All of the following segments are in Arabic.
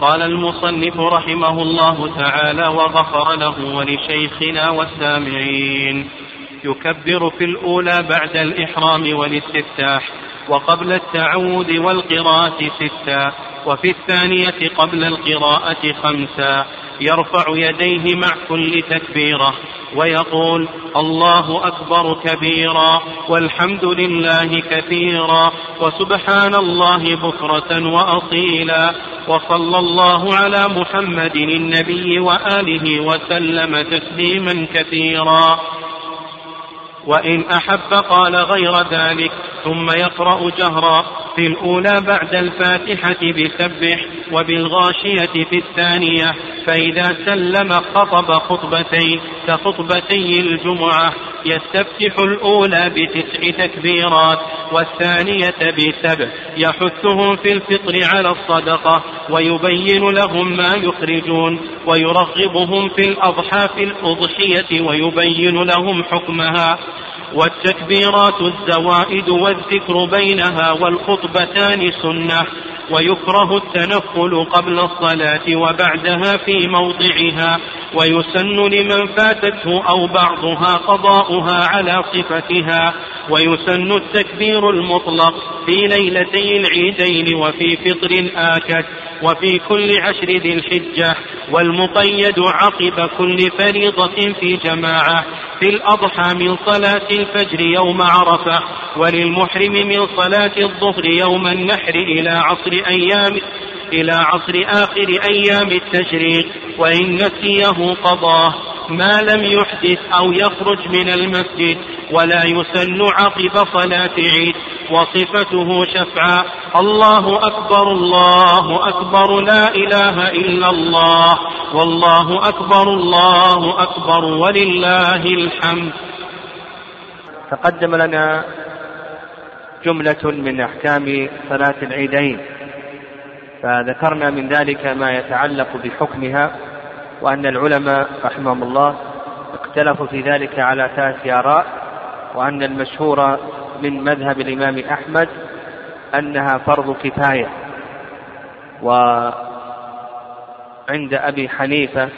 قال المصنف رحمه الله تعالى وغفر له ولشيخنا والسامعين. يكبر في الأولى بعد الإحرام والاستفتاح وقبل التعود والقراءة ستا وفي الثانية قبل القراءة خمسا يرفع يديه مع كل تكبيرة ويقول الله أكبر كبيرا والحمد لله كثيرا وسبحان الله بكرة وأصيلا وصلى الله على محمد النبي وآله وسلم تسليما كثيرا وإن أحب قال غير ذلك ثم يقرأ جهرا في الأولى بعد الفاتحة بسبح وبالغاشية في الثانية فإذا سلم خطب خطبتين كخطبتي الجمعة يستفتح الأولى بتسع تكبيرات والثانية بسبع يحثهم في الفطر على الصدقة ويبين لهم ما يخرجون ويرغبهم في الأضحى في الأضحية ويبين لهم حكمها. والتكبيرات الزوائد والذكر بينها والخطبتان سنة ويكره التنفل قبل الصلاة وبعدها في موضعها ويسن لمن فاتته أو بعضها قضاؤها على صفتها ويسن التكبير المطلق في ليلتي العيدين وفي فطر آكد. وفي كل عشر ذي الحجة والمقيد عقب كل فريضة في جماعة. في الأضحى من صلاة الفجر يوم عرفة وللمحرم من صلاة الظهر يوم النحر إلى عصر أيام إلى عصر آخر أيام التشريق. وإن نسيه قضاه ما لم يحدث أو يخرج من المسجد ولا يسن عقب صلاة عيد. وصفته شفعا. الله أكبر الله أكبر لا إله إلا الله. والله أكبر الله أكبر ولله الحمد. تقدم لنا جملة من أحكام صلاة العيدين. فذكرنا من ذلك ما يتعلق بحكمها وأن العلماء رحمهم الله اختلفوا في ذلك على ثلاث آراء وأن المشهور من مذهب الإمام أحمد أنها فرض كفاية. وعند أبي حنيفة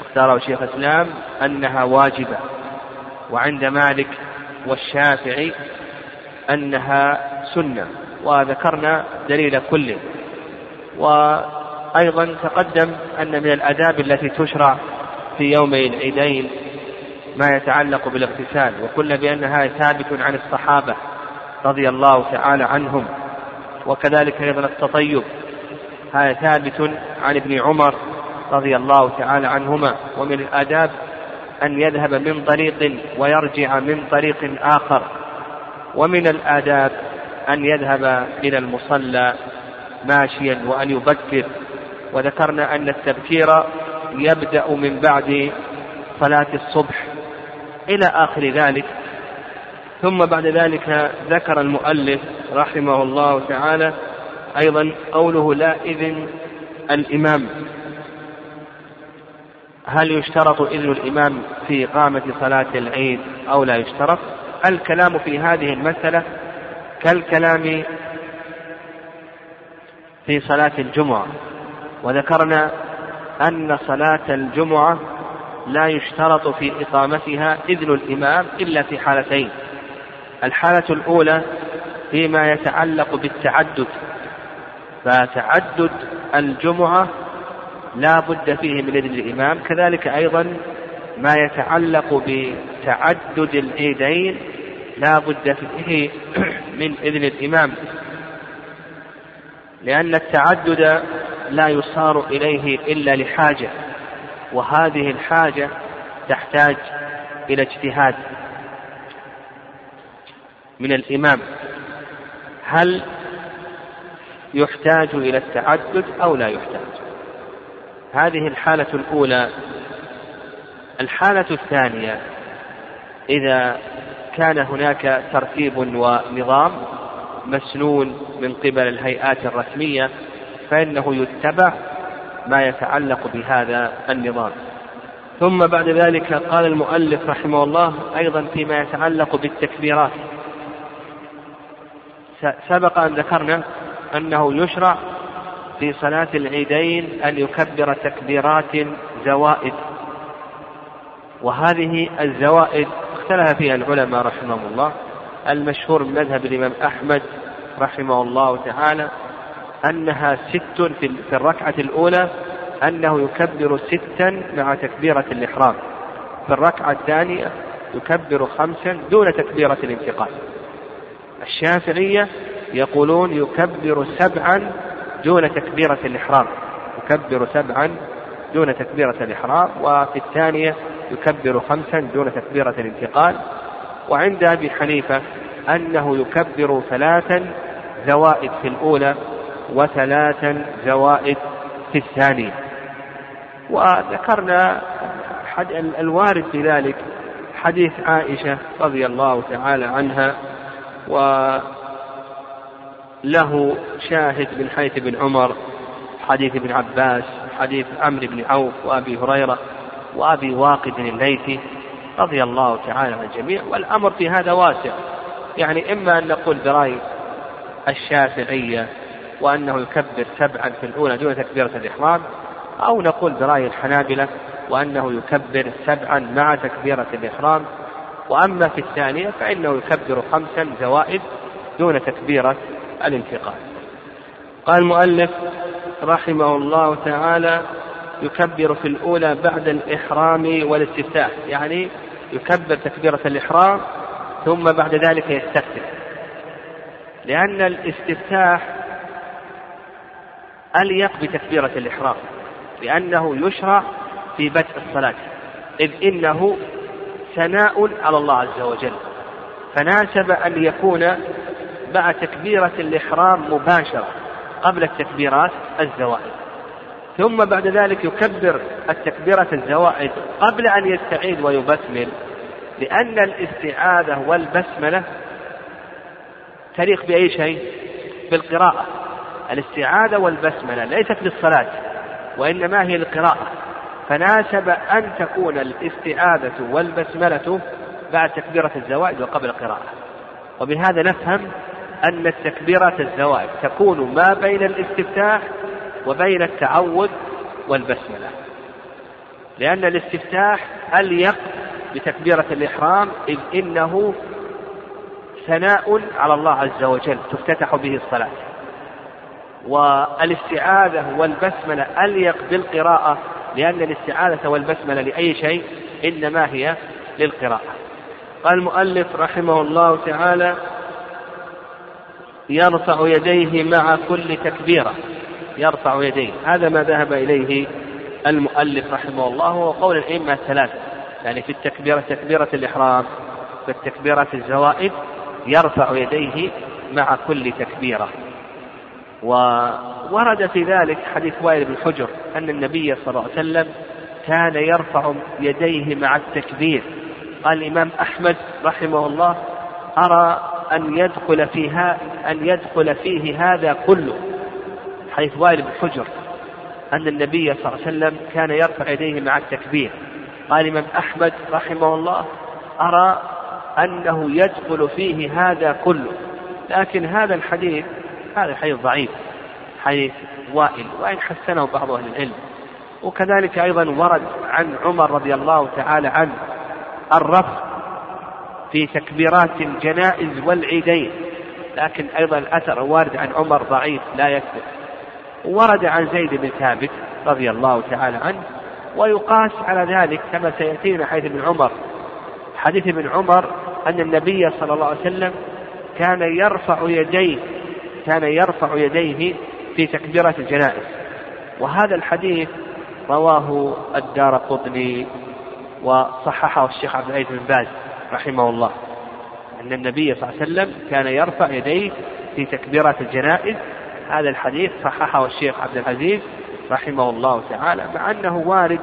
اختاره شيخ الإسلام أنها واجبة. وعند مالك والشافعي أنها سنة. وذكرنا دليل كل وأيضا تقدم أن من الآداب التي تشرع في يومي العيدين ما يتعلق بالاغتسال وقلنا بأن هذا ثابت عن الصحابة رضي الله تعالى عنهم وكذلك أيضا التطيب هذا ثابت عن ابن عمر رضي الله تعالى عنهما ومن الآداب أن يذهب من طريق ويرجع من طريق آخر ومن الآداب أن يذهب إلى المصلى ماشيا وأن يبكر وذكرنا أن التبكير يبدأ من بعد صلاة الصبح إلى آخر ذلك. ثم بعد ذلك ذكر المؤلف رحمه الله تعالى أيضا قوله لا إذن الإمام. هل يشترط إذن الإمام في إقامة صلاة العيد أو لا يشترط؟ الكلام في هذه المسألة كالكلام في صلاة الجمعة. وذكرنا أن صلاة الجمعة لا يشترط في إقامتها إذن الإمام إلا في حالتين. الحالة الأولى فيما يتعلق بالتعدد فتعدد الجمعة لا بد فيه من إذن الإمام. كذلك أيضا ما يتعلق بتعدد العيدين لا بد فيه من إذن الإمام لأن التعدد لا يصار إليه إلا لحاجة. وهذه الحاجة تحتاج إلى اجتهاد من الإمام. هل يحتاج إلى التعدد أو لا يحتاج؟ هذه الحالة الأولى. الحالة الثانية إذا كان هناك ترتيب ونظام مسنون من قبل الهيئات الرسمية فإنه يتبع ما يتعلق بهذا النظام. ثم بعد ذلك قال المؤلف رحمه الله أيضا فيما يتعلق بالتكبيرات. سبق أن ذكرنا أنه يشرع في صلاة العيدين أن يكبر تكبيرات زوائد. وهذه الزوائد اختلف فيها العلماء رحمهم الله. المشهور من مذهب الإمام أحمد رحمه الله تعالى أنها ست في الركعة الأولى أنه يكبر ستا مع تكبيرة الإحرام. في الركعة الثانية يكبر خمسا دون تكبيرة الانتقال. الشافعية يقولون يكبر سبعا دون تكبيرة الإحرام. يكبر سبعا دون تكبيرة الإحرام وفي الثانية يكبر خمسا دون تكبيرة الانتقال. وعند أبي حنيفة أنه يكبر ثلاثا زوائد في الأولى وثلاثا زوائد في الثانية وذكرنا الوارد في ذلك حديث عائشة رضي الله تعالى عنها وله شاهد من حيث ابن عمر حديث ابن عباس حديث عمرو بن عوف وأبي هريرة وأبي واقد الليثي رضي الله تعالى عن الجميع. والأمر في هذا واسع يعني إما أن نقول برأي الشافعية وأنه يكبر سبعا في الأولى دون تكبيرة الإحرام أو نقول برأي الحنابلة وأنه يكبر سبعا مع تكبيرة الإحرام. وأما في الثانية فإنه يكبر خمسا زوائد دون تكبيرة الانتقال. قال المؤلف رحمه الله تعالى يكبر في الأولى بعد الإحرام والاستفتاح يعني يكبر تكبيرة الإحرام ثم بعد ذلك يستفتح لأن الاستفتاح أليق بتكبيرة الإحرام لأنه يشرع في بدء الصلاة إذ إنه ثناء على الله عز وجل. فناسب أن يكون مع تكبيرة الإحرام مباشرة قبل التكبيرات الزوائد. ثم بعد ذلك يكبر التكبيرة الزوائد قبل أن يستعيد ويبسمل لأن الاستعاذة والبسملة تليق بأي شيء؟ بالقراءة. الاستعاذة والبسملة ليست للصلاة وإنما هي القراءة. فناسب أن تكون الاستعاذة والبسملة بعد تكبيرة الزوائد وقبل القراءة. وبهذا نفهم أن التكبيرات الزوائد تكون ما بين الاستفتاح وبين التعوذ والبسملة. لأن الاستفتاح أليق بتكبيرة الإحرام إذ إنه ثناء على الله عز وجل تفتتح به الصلاة. والاستعاذة والبسملة أليق بالقراءة لأن الاستعاذة والبسملة لأي شيء إنما هي للقراءة. قال المؤلف رحمه الله تعالى يرفع يديه مع كل تكبيرة. يرفع يديه. هذا ما ذهب إليه المؤلف رحمه الله هو قول الأئمة الثلاثة. يعني في التكبيرة تكبيرة الإحرام في التكبيرة الزوائد يرفع يديه مع كل تكبيرة. وورد في ذلك حديث وائل بن حجر أن النبي صلى الله عليه وسلم كان يرفع يديه مع التكبير. قال الإمام أحمد رحمه الله أرى أن يدخل فيها أن يدخل فيه هذا كله. حيث وائل بن حجر أن النبي صلى الله عليه وسلم كان يرفع يديه مع التكبير. قال الإمام أحمد رحمه الله أرى أنه يدخل فيه هذا كله. لكن هذا الحديث هذا حديث ضعيف حديث وائل وإن حسنه بعض أهل العلم. وكذلك أيضا ورد عن عمر رضي الله تعالى عنه الرفع في تكبيرات الجنائز والعيدين لكن أيضا الأثر وارد عن عمر ضعيف لا يكفر ورد عن زيد بن ثابت رضي الله تعالى عنه ويقاس على ذلك كما سيأتينا حديث ابن عمر. حديث ابن عمر أن النبي صلى الله عليه وسلم كان يرفع يديه كان يرفع يديه في تكبيرة الجنائز. وهذا الحديث رواه الدار قطني وصححه الشيخ عبد العزيز بن باز رحمه الله. أن النبي صلى الله عليه وسلم كان يرفع يديه في تكبيرات الجنائز. هذا الحديث صححه الشيخ عبد العزيز رحمه الله تعالى مع أنه وارد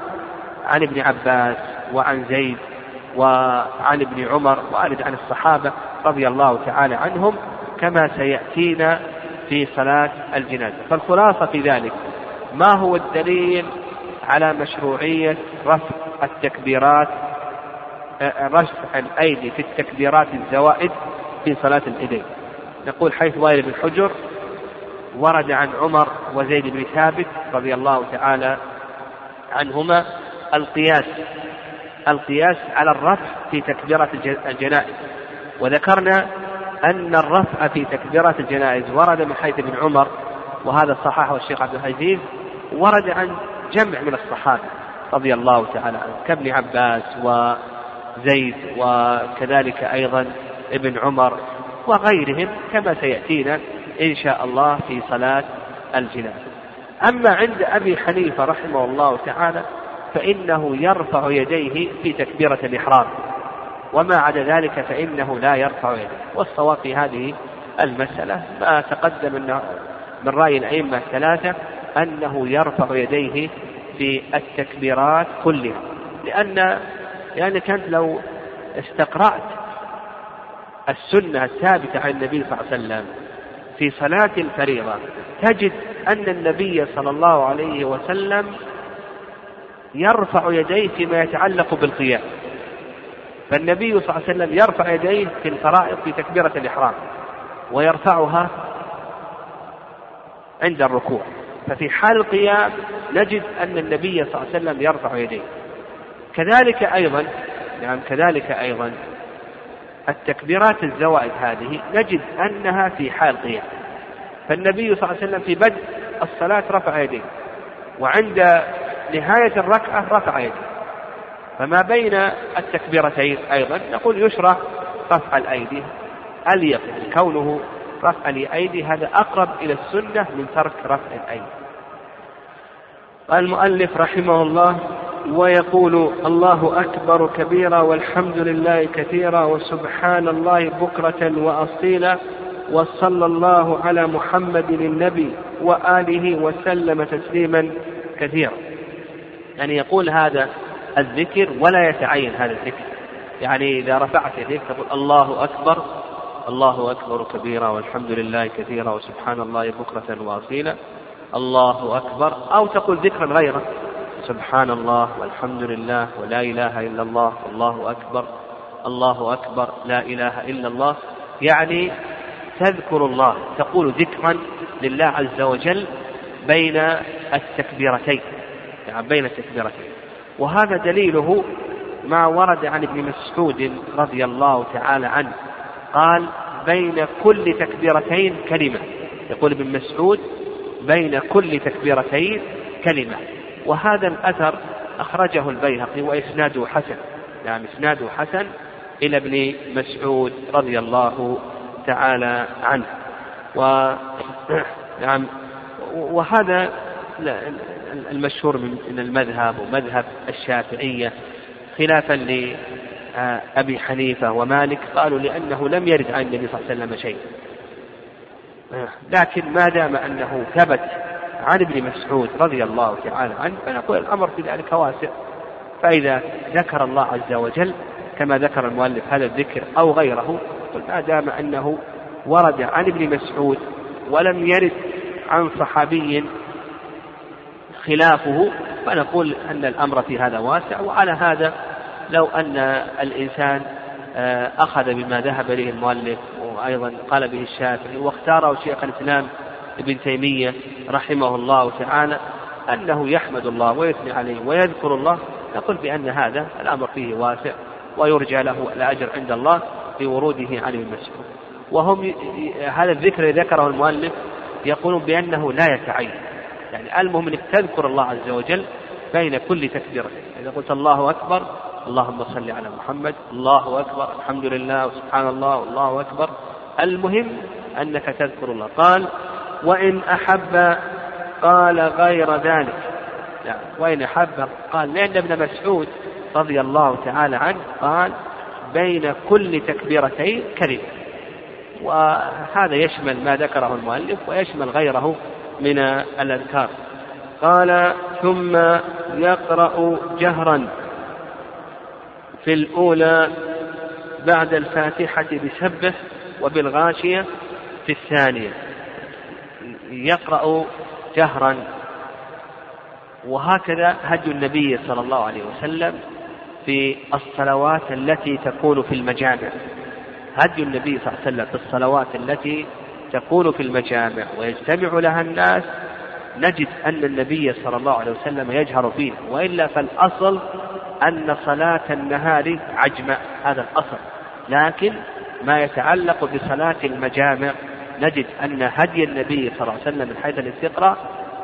عن ابن عباس وعن زيد وعن ابن عمر وارد عن الصحابة رضي الله تعالى عنهم كما سيأتينا في صلاة الجنازة. فالخلاصة في ذلك ما هو الدليل على مشروعية رفع التكبيرات آه، رفع الأيدي في التكبيرات الزوائد في صلاة العيدين نقول حيث وائل بن حجر ورد عن عمر وزيد بن ثابت رضي الله تعالى عنهما القياس القياس على الرفع في تكبيرة الجنائز. وذكرنا أن الرفع في تكبيرات الجنائز ورد من حيث ابن عمر وهذا صححه الشيخ عبد العزيز ورد عن جمع من الصحابة رضي الله تعالى عنه كابن عباس وزيد وكذلك أيضا ابن عمر وغيرهم كما سيأتينا إن شاء الله في صلاة الجنازة. أما عند أبي حنيفة رحمه الله تعالى فإنه يرفع يديه في تكبيرة الإحرام. وما عدا ذلك فإنه لا يرفع يديه والصواب في هذه المسألة ما تقدم من رأي الأئمة الثلاثة أنه يرفع يديه في التكبيرات كلها. لأن لأنك أنت لو استقرأت السنة الثابتة عن النبي صلى الله عليه وسلم في صلاة الفريضة تجد أن النبي صلى الله عليه وسلم يرفع يديه فيما يتعلق بالقيام. فالنبي صلى الله عليه وسلم يرفع يديه في الفرائض في تكبيرة الإحرام ويرفعها عند الركوع. ففي حال القيام نجد أن النبي صلى الله عليه وسلم يرفع يديه. كذلك أيضا نعم كذلك أيضا التكبيرات الزوائد هذه نجد أنها في حال قيام فالنبي صلى الله عليه وسلم في بدء الصلاة رفع يديه وعند نهاية الركعة رفع يديه. فما بين التكبيرتين أيضا نقول يشرع رفع الأيدي أليق كونه رفع الأيدي؟ هذا أقرب إلى السنة من ترك رفع الأيدي. قال المؤلف رحمه الله ويقول الله أكبر كبيرا والحمد لله كثيرا وسبحان الله بكرة وأصيلا وصلى الله على محمد النبي وآله وسلم تسليما كثيرا. يعني يقول هذا الذكر ولا يتعين هذا الذكر. يعني إذا رفعت يديك تقول الله أكبر الله أكبر كبيرا والحمد لله كثيرا وسبحان الله بكرة وأصيلا. الله أكبر. أو تقول ذكرا غيره. سبحان الله والحمد لله ولا إله إلا الله والله أكبر الله أكبر لا إله إلا الله. يعني تذكر الله تقول ذكرا لله عز وجل بين التكبيرتين. يعني بين التكبيرتين. وهذا دليله ما ورد عن ابن مسعود رضي الله تعالى عنه. قال بين كل تكبيرتين كلمة. يقول ابن مسعود بين كل تكبيرتين كلمة. وهذا الأثر أخرجه البيهقي وإسناده حسن. نعم إسناده حسن إلى ابن مسعود رضي الله تعالى عنه. و نعم وهذا المشهور من المذهب ومذهب الشافعية خلافا لأبي حنيفة ومالك قالوا لأنه لم يرد عن النبي صلى الله عليه وسلم شيء. لكن ما دام أنه ثبت عن ابن مسعود رضي الله تعالى عنه فنقول الأمر في ذلك واسع. فإذا ذكر الله عز وجل كما ذكر المؤلف هذا الذكر أو غيره ما دام أنه ورد عن ابن مسعود ولم يرد عن صحابي خلافه فنقول أن الأمر في هذا واسع وعلى هذا لو أن الإنسان آه، أخذ بما ذهب إليه المؤلف وأيضا قال به الشافعي واختاره شيخ الإسلام ابن تيمية رحمه الله تعالى أنه يحمد الله ويثني عليه ويذكر الله نقول بأن هذا الأمر فيه واسع ويرجى له الأجر عند الله بوروده ابن مسعود. وهم هذا الذكر الذي ذكره المؤلف يقولون بأنه لا يتعين. يعني المهم أنك تذكر الله عز وجل بين كل تكبيرة. إذا قلت الله أكبر اللهم صل على محمد الله أكبر الحمد لله وسبحان الله والله أكبر. المهم أنك تذكر الله. قال وإن أحب قال غير ذلك. لا وإن أحب قال. لأن ابن مسعود رضي الله تعالى عنه قال بين كل تكبيرتين كلمة وهذا يشمل ما ذكره المؤلف ويشمل غيره من الأذكار. قال ثم يقرأ جهرا في الأولى بعد الفاتحة بسبه وبالغاشية في الثانية. يقرأ جهرا. وهكذا هدي النبي صلى الله عليه وسلم في الصلوات التي تكون في المجامع. هدي النبي صلى الله عليه وسلم في الصلوات التي تكون في المجامع ويجتمع لها الناس نجد أن النبي صلى الله عليه وسلم يجهر فيها وإلا فالأصل أن صلاة النهار عجمة هذا الأصل. لكن ما يتعلق بصلاة المجامع نجد أن هدي النبي صلى الله عليه وسلم من حيث الاستقراء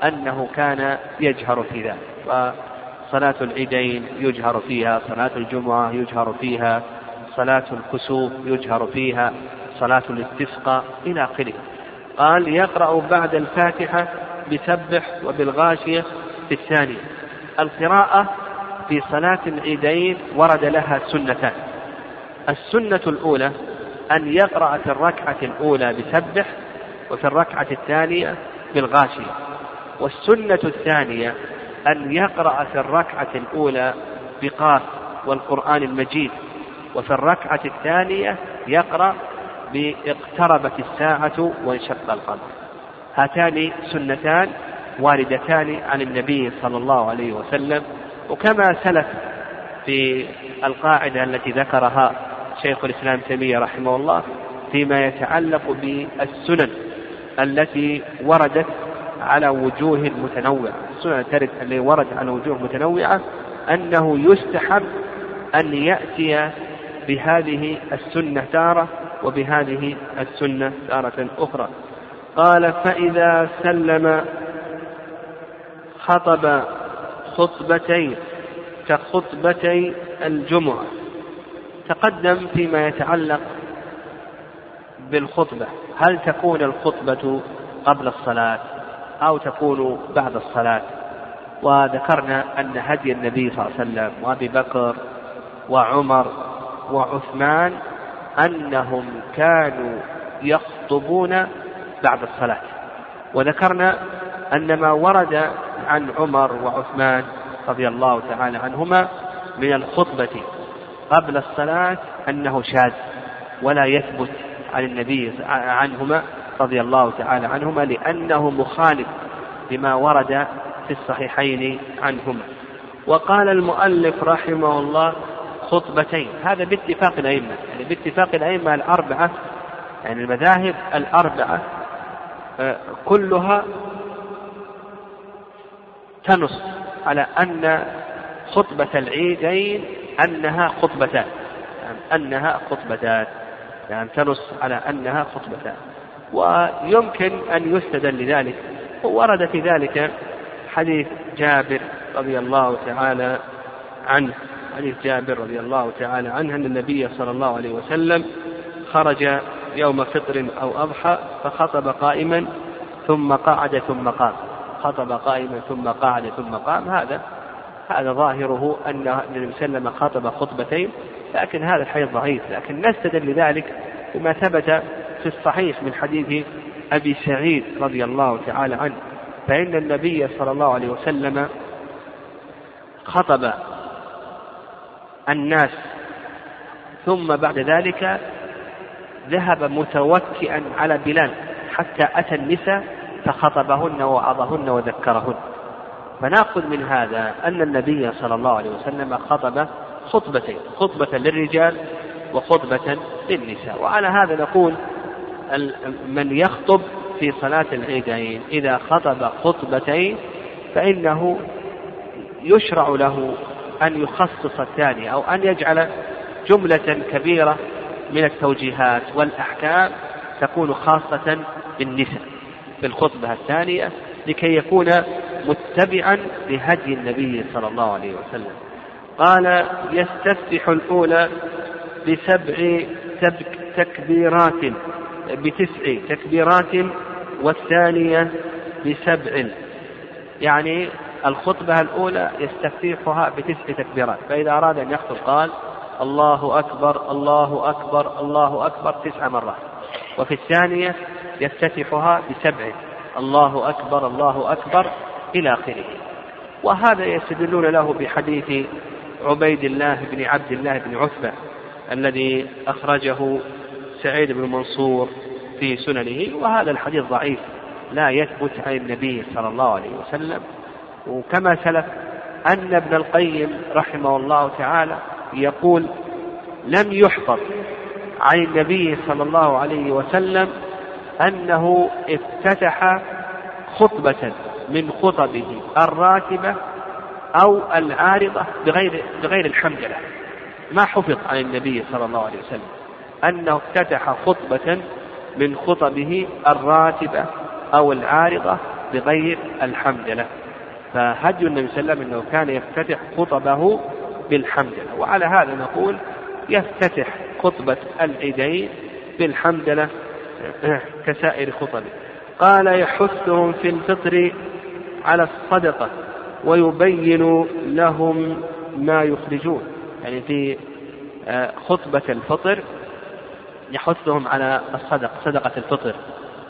أنه كان يجهر في ذلك. وصلاة العيدين يجهر فيها صلاة الجمعة يجهر فيها صلاة الكسوف يجهر فيها صلاة الاستسقاء إلى آخره. قال يقرأ بعد الفاتحة بسبح وبالغاشية في الثانية. القراءة في صلاة العيدين ورد لها سنتان. السنة الأولى أن يقرأ في الركعة الأولى بسبح وفي الركعة الثانية بالغاشية. والسنة الثانية أن يقرأ في الركعة الأولى بقاف والقرآن المجيد. وفي الركعة الثانية يقرأ باقتربت الساعة وانشق القمر هاتان سنتان واردتان عن النبي صلى الله عليه وسلم. وكما سلف في القاعدة التي ذكرها شيخ الإسلام تيمية رحمه الله فيما يتعلق بالسنن التي وردت على وجوه متنوعة. السنن التي وردت على وجوه متنوعة أنه يستحب أن يأتي بهذه السنة تارة وبهذه السنة تارة أخرى. قال فإذا سلم خطب خطبتين كخطبتي الجمعة تقدم فيما يتعلق بالخطبة. هل تكون الخطبة قبل الصلاة أو تكون بعد الصلاة؟ وذكرنا أن هدي النبي صلى الله عليه وسلم وأبي بكر وعمر وعثمان أنهم كانوا يخطبون بعد الصلاة. وذكرنا أن ما ورد عن عمر وعثمان رضي الله تعالى عنهما من الخطبة قبل الصلاة أنه شاذ ولا يثبت عن النبي عنهما رضي الله تعالى عنهما لأنه مخالف لما ورد في الصحيحين عنهما. وقال المؤلف رحمه الله خطبتين. هذا باتفاق الأئمة. يعني باتفاق الأئمة الأربعة يعني المذاهب الأربعة آه، كلها تنص على أن خطبة العيدين أنها خطبتان. يعني أنها خطبتان. يعني تنص على أنها خطبتان. ويمكن أن يستدل لذلك. ورد في ذلك حديث جابر رضي الله تعالى عنه. حديث جابر رضي الله تعالى عنه أن النبي صلى الله عليه وسلم خرج يوم فطر أو أضحى فخطب قائما ثم قعد ثم قام. خطب قائما ثم قعد ثم قام. هذا هذا ظاهره أن النبي صلى الله عليه وسلم خطب خطبتين لكن هذا الحديث ضعيف. لكن نستدل لذلك بما ثبت في الصحيح من حديث أبي سعيد رضي الله تعالى عنه. فإن النبي صلى الله عليه وسلم خطب الناس. ثم بعد ذلك ذهب متوكئا على بلال حتى أتى النساء فخطبهن ووعظهن وذكرهن. فنأخذ من هذا أن النبي صلى الله عليه وسلم خطب خطبتين خطبة للرجال وخطبة للنساء. وعلى هذا نقول من يخطب في صلاة العيدين إذا خطب خطبتين فإنه يشرع له أن يخصص الثانية أو أن يجعل جملة كبيرة من التوجيهات والأحكام تكون خاصة بالنساء في الخطبة الثانية لكي يكون متبعا لهدي النبي صلى الله عليه وسلم. قال يستفتح الأولى بسبع تكبيرات بتسع تكبيرات والثانية بسبع. يعني الخطبة الأولى يستفتحها بتسع تكبيرات. فإذا أراد أن يخطب قال الله أكبر الله أكبر الله أكبر تسع مرات. وفي الثانية يفتتحها بسبع. الله أكبر الله أكبر إلى آخره. وهذا يستدلون له بحديث عبيد الله بن عبد الله بن عتبة الذي أخرجه سعيد بن منصور في سننه. وهذا الحديث ضعيف لا يثبت عن النبي صلى الله عليه وسلم وكما سلف أن ابن القيم رحمه الله تعالى يقول لم يحفظ عن النبي صلى الله عليه وسلم أنه افتتح خطبة من خطبه الراتبة أو العارضة بغير بغير الحمدلة ما حفظ عن النبي صلى الله عليه وسلم أنه افتتح خطبة من خطبه الراتبة أو العارضة بغير الحمدلة فهدي النبي صلى الله عليه وسلم أنه كان يفتتح خطبه بالحمدلة. وعلى هذا نقول يفتتح خطبة العيدين بالحمدلة كسائر خطبه. قال يحثهم في الفطر على الصدقة ويبين لهم ما يخرجون. يعني في آه، خطبة الفطر يحثهم على الصدق صدقة الفطر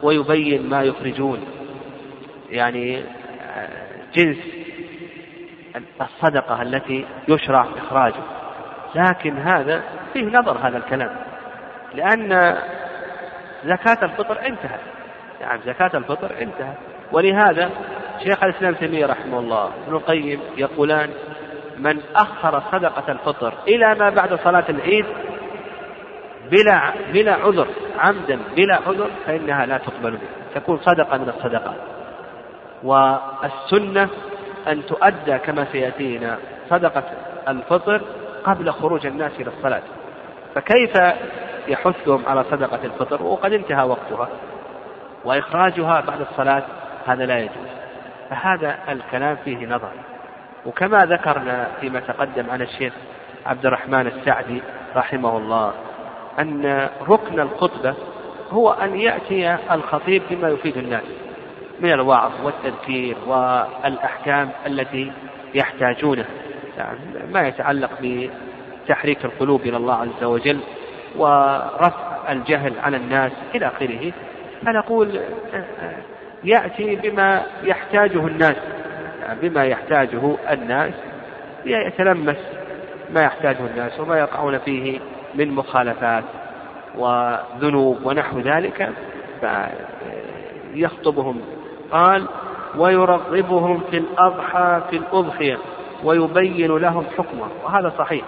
ويبين ما يخرجون. يعني آه، جنس الصدقة التي يشرع إخراجه. لكن هذا فيه نظر هذا الكلام لأن زكاة الفطر انتهت. نعم زكاة الفطر انتهت. ولهذا شيخ الإسلام تيمية رحمه الله ابن القيم يقولان من أخر صدقة الفطر إلى ما بعد صلاة العيد بلا بلا عذر عمدا بلا عذر فإنها لا تقبل به تكون صدقة من الصدقات. والسنة أن تؤدى كما سيأتينا صدقة الفطر قبل خروج الناس إلى الصلاة. فكيف يحثهم على صدقة الفطر؟ وقد انتهى وقتها. وإخراجها بعد الصلاة هذا لا يجوز. فهذا الكلام فيه نظر. وكما ذكرنا فيما تقدم عن الشيخ عبد الرحمن السعدي رحمه الله أن ركن الخطبة هو أن يأتي الخطيب بما يفيد الناس. من الوعظ والتذكير والأحكام التي يحتاجونه. يعني ما يتعلق بتحريك القلوب إلى الله عز وجل ورفع الجهل على الناس إلى آخره فنقول يأتي بما يحتاجه الناس. بما يحتاجه الناس يتلمس ما يحتاجه الناس وما يقعون فيه من مخالفات وذنوب ونحو ذلك فيخطبهم قال ويرغبهم في الأضحى في الأضحية ويبين لهم حكمه. وهذا صحيح.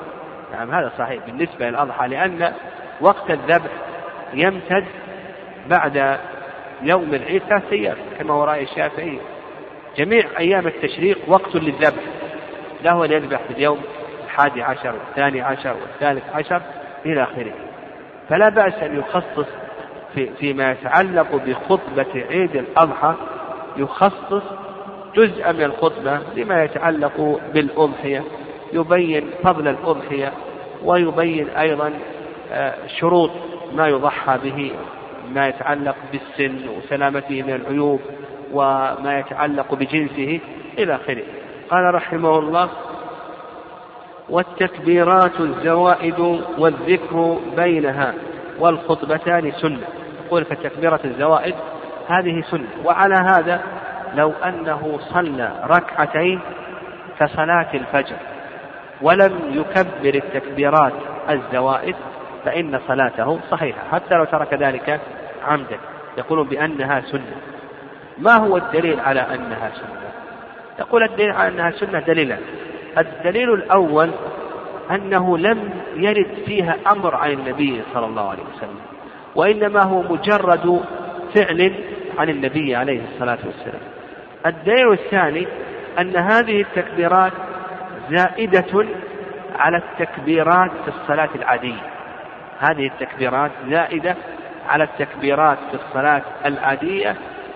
نعم هذا صحيح بالنسبة للأضحى لأن وقت الذبح يمتد بعد يوم العيد ثلاث أيام كما رأي الشافعي. جميع أيام التشريق وقت للذبح. له أن يذبح في اليوم الحادي عشر والثاني عشر والثالث عشر إلى آخره. فلا بأس أن يخصص في فيما يتعلق بخطبة عيد الأضحى يخصص جزءا من الخطبة لما يتعلق بالأضحية يبين فضل الأضحية ويبين أيضا آه، شروط ما يضحى به ما يتعلق بالسن وسلامته من العيوب وما يتعلق بجنسه إلى آخره. قال رحمه الله والتكبيرات الزوائد والذكر بينها والخطبتان سنة. يقول فالتكبيرة الزوائد هذه سنة. وعلى هذا لو أنه صلى ركعتين كصلاة الفجر ولم يكبر التكبيرات الزوائد فإن صلاته صحيحة حتى لو ترك ذلك عمدا. يقولون بأنها سنة. ما هو الدليل على أنها سنة؟ يقول الدليل على أنها سنة دليلان. الدليل الأول أنه لم يرد فيها أمر عن النبي صلى الله عليه وسلم وإنما هو مجرد فعل عن النبي عليه الصلاة والسلام. الدليل الثاني أن هذه التكبيرات زائدة على التكبيرات في الصلاة العادية. هذه التكبيرات زائدة على التكبيرات في الصلاة العادية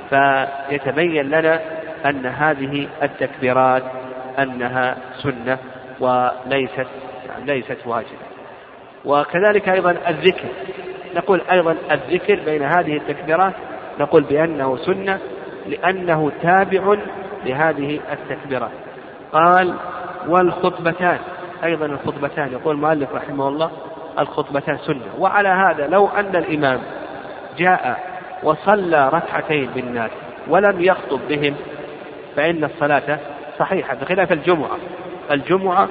فيتبين لنا أن هذه التكبيرات أنها سنة وليست ليست واجبة. وكذلك أيضا الذكر. نقول أيضا الذكر بين هذه التكبيرات نقول بأنه سنة لأنه تابع لهذه التكبيرات. قال والخطبتان أيضا الخطبتان. يقول المؤلف رحمه الله الخطبتان سنة. وعلى هذا لو أن الإمام جاء وصلى ركعتين بالناس ولم يخطب بهم فإن الصلاة صحيحة بخلاف الجمعة. الجمعة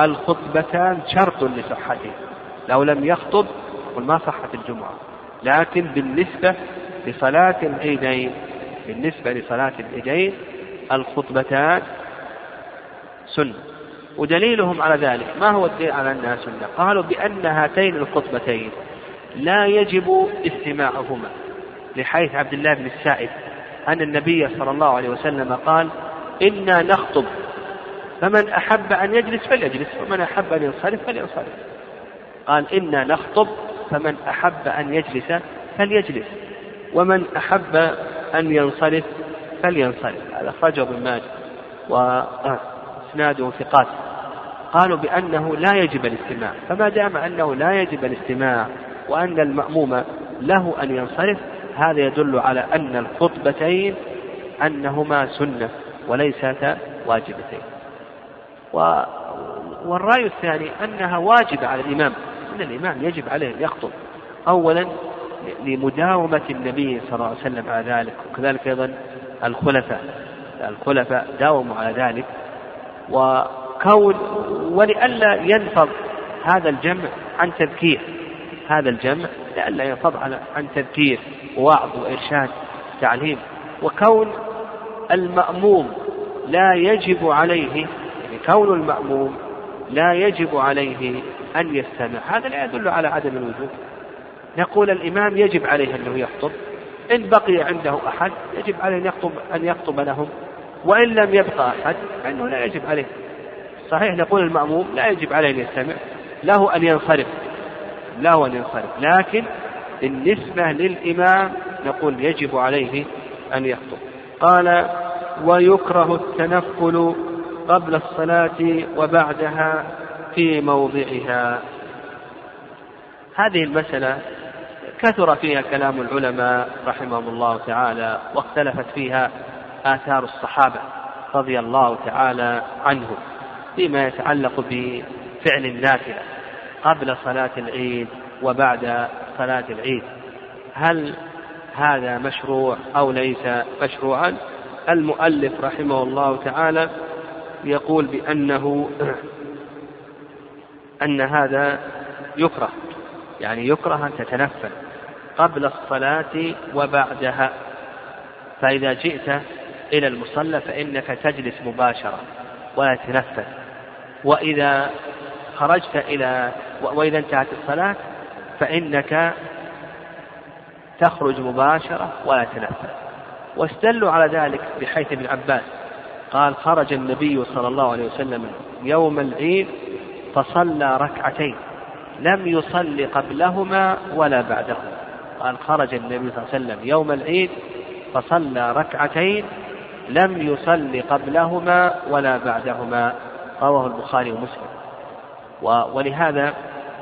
الخطبتان شرط لصحته. لو لم يخطب قل ما صحت الجمعة. لكن بالنسبة لصلاة العيدين بالنسبة لصلاة العيدين الخطبتان سنة. ودليلهم على ذلك ما هو الدليل على أنها سنة؟ قالوا بأن هاتين الخطبتين لا يجب استماعهما لحيث عبد الله بن السائب أن النبي صلى الله عليه وسلم قال إنا نخطب فمن أحب أن يجلس فليجلس ومن أحب أن ينصرف فلينصرف. قال إنا نخطب فمن أحب أن يجلس فليجلس ومن أحب أن ينصرف فلينصرف. هذا أخرجه ابن ماجه وإسناده ثقات. قالوا بأنه لا يجب الاستماع فما دام أنه لا يجب الاستماع وأن المأموم له أن ينصرف هذا يدل على أن الخطبتين أنهما سنة وليستا واجبتين. والرأي الثاني أنها واجبة على الإمام. أن الإمام يجب عليه أن يخطب. أولا لمداومة النبي صلى الله عليه وسلم على ذلك. وكذلك أيضا الخلفاء. الخلفاء داوموا على ذلك. وكون ولئلا ينفض هذا الجمع عن تذكير. هذا الجمع لئلا ينفض عن تذكير ووعظ وإرشاد تعليم وكون المأموم لا يجب عليه يعني كون المأموم لا يجب عليه أن يستمع. هذا لا يدل على عدم الوجوب نقول الإمام يجب عليه أنه يخطب. إن بقي عنده أحد يجب عليه أن يخطب أن يخطب لهم. وإن لم يبقى أحد فإنه لا يجب عليه. صحيح نقول المأموم لا يجب عليه أن يستمع. له أن ينصرف. له أن ينصرف. لكن بالنسبة للإمام نقول يجب عليه أن يخطب. قال ويكره التنفل قبل الصلاة وبعدها في موضعها. هذه المسألة كثر فيها كلام العلماء رحمهم الله تعالى واختلفت فيها آثار الصحابة رضي الله تعالى عنهم فيما يتعلق بفعل النافلة قبل صلاة العيد وبعد صلاة العيد. هل هذا مشروع أو ليس مشروعا؟ المؤلف رحمه الله تعالى يقول بأنه أن هذا يكره. يعني يكره أن تتنفل قبل الصلاة وبعدها. فإذا جئت إلى المصلى فإنك تجلس مباشرة ولا تتنفل. وإذا خرجت إلى وإذا انتهت الصلاة فإنك تخرج مباشرة ولا تنفل واستدلوا على ذلك بحيث ابن عباس. قال خرج النبي صلى الله عليه وسلم يوم العيد فصلى ركعتين. لم يصل قبلهما ولا بعدهما. قال خرج النبي صلى الله عليه وسلم يوم العيد فصلى ركعتين لم يصل قبلهما ولا بعدهما. رواه البخاري ومسلم. ولهذا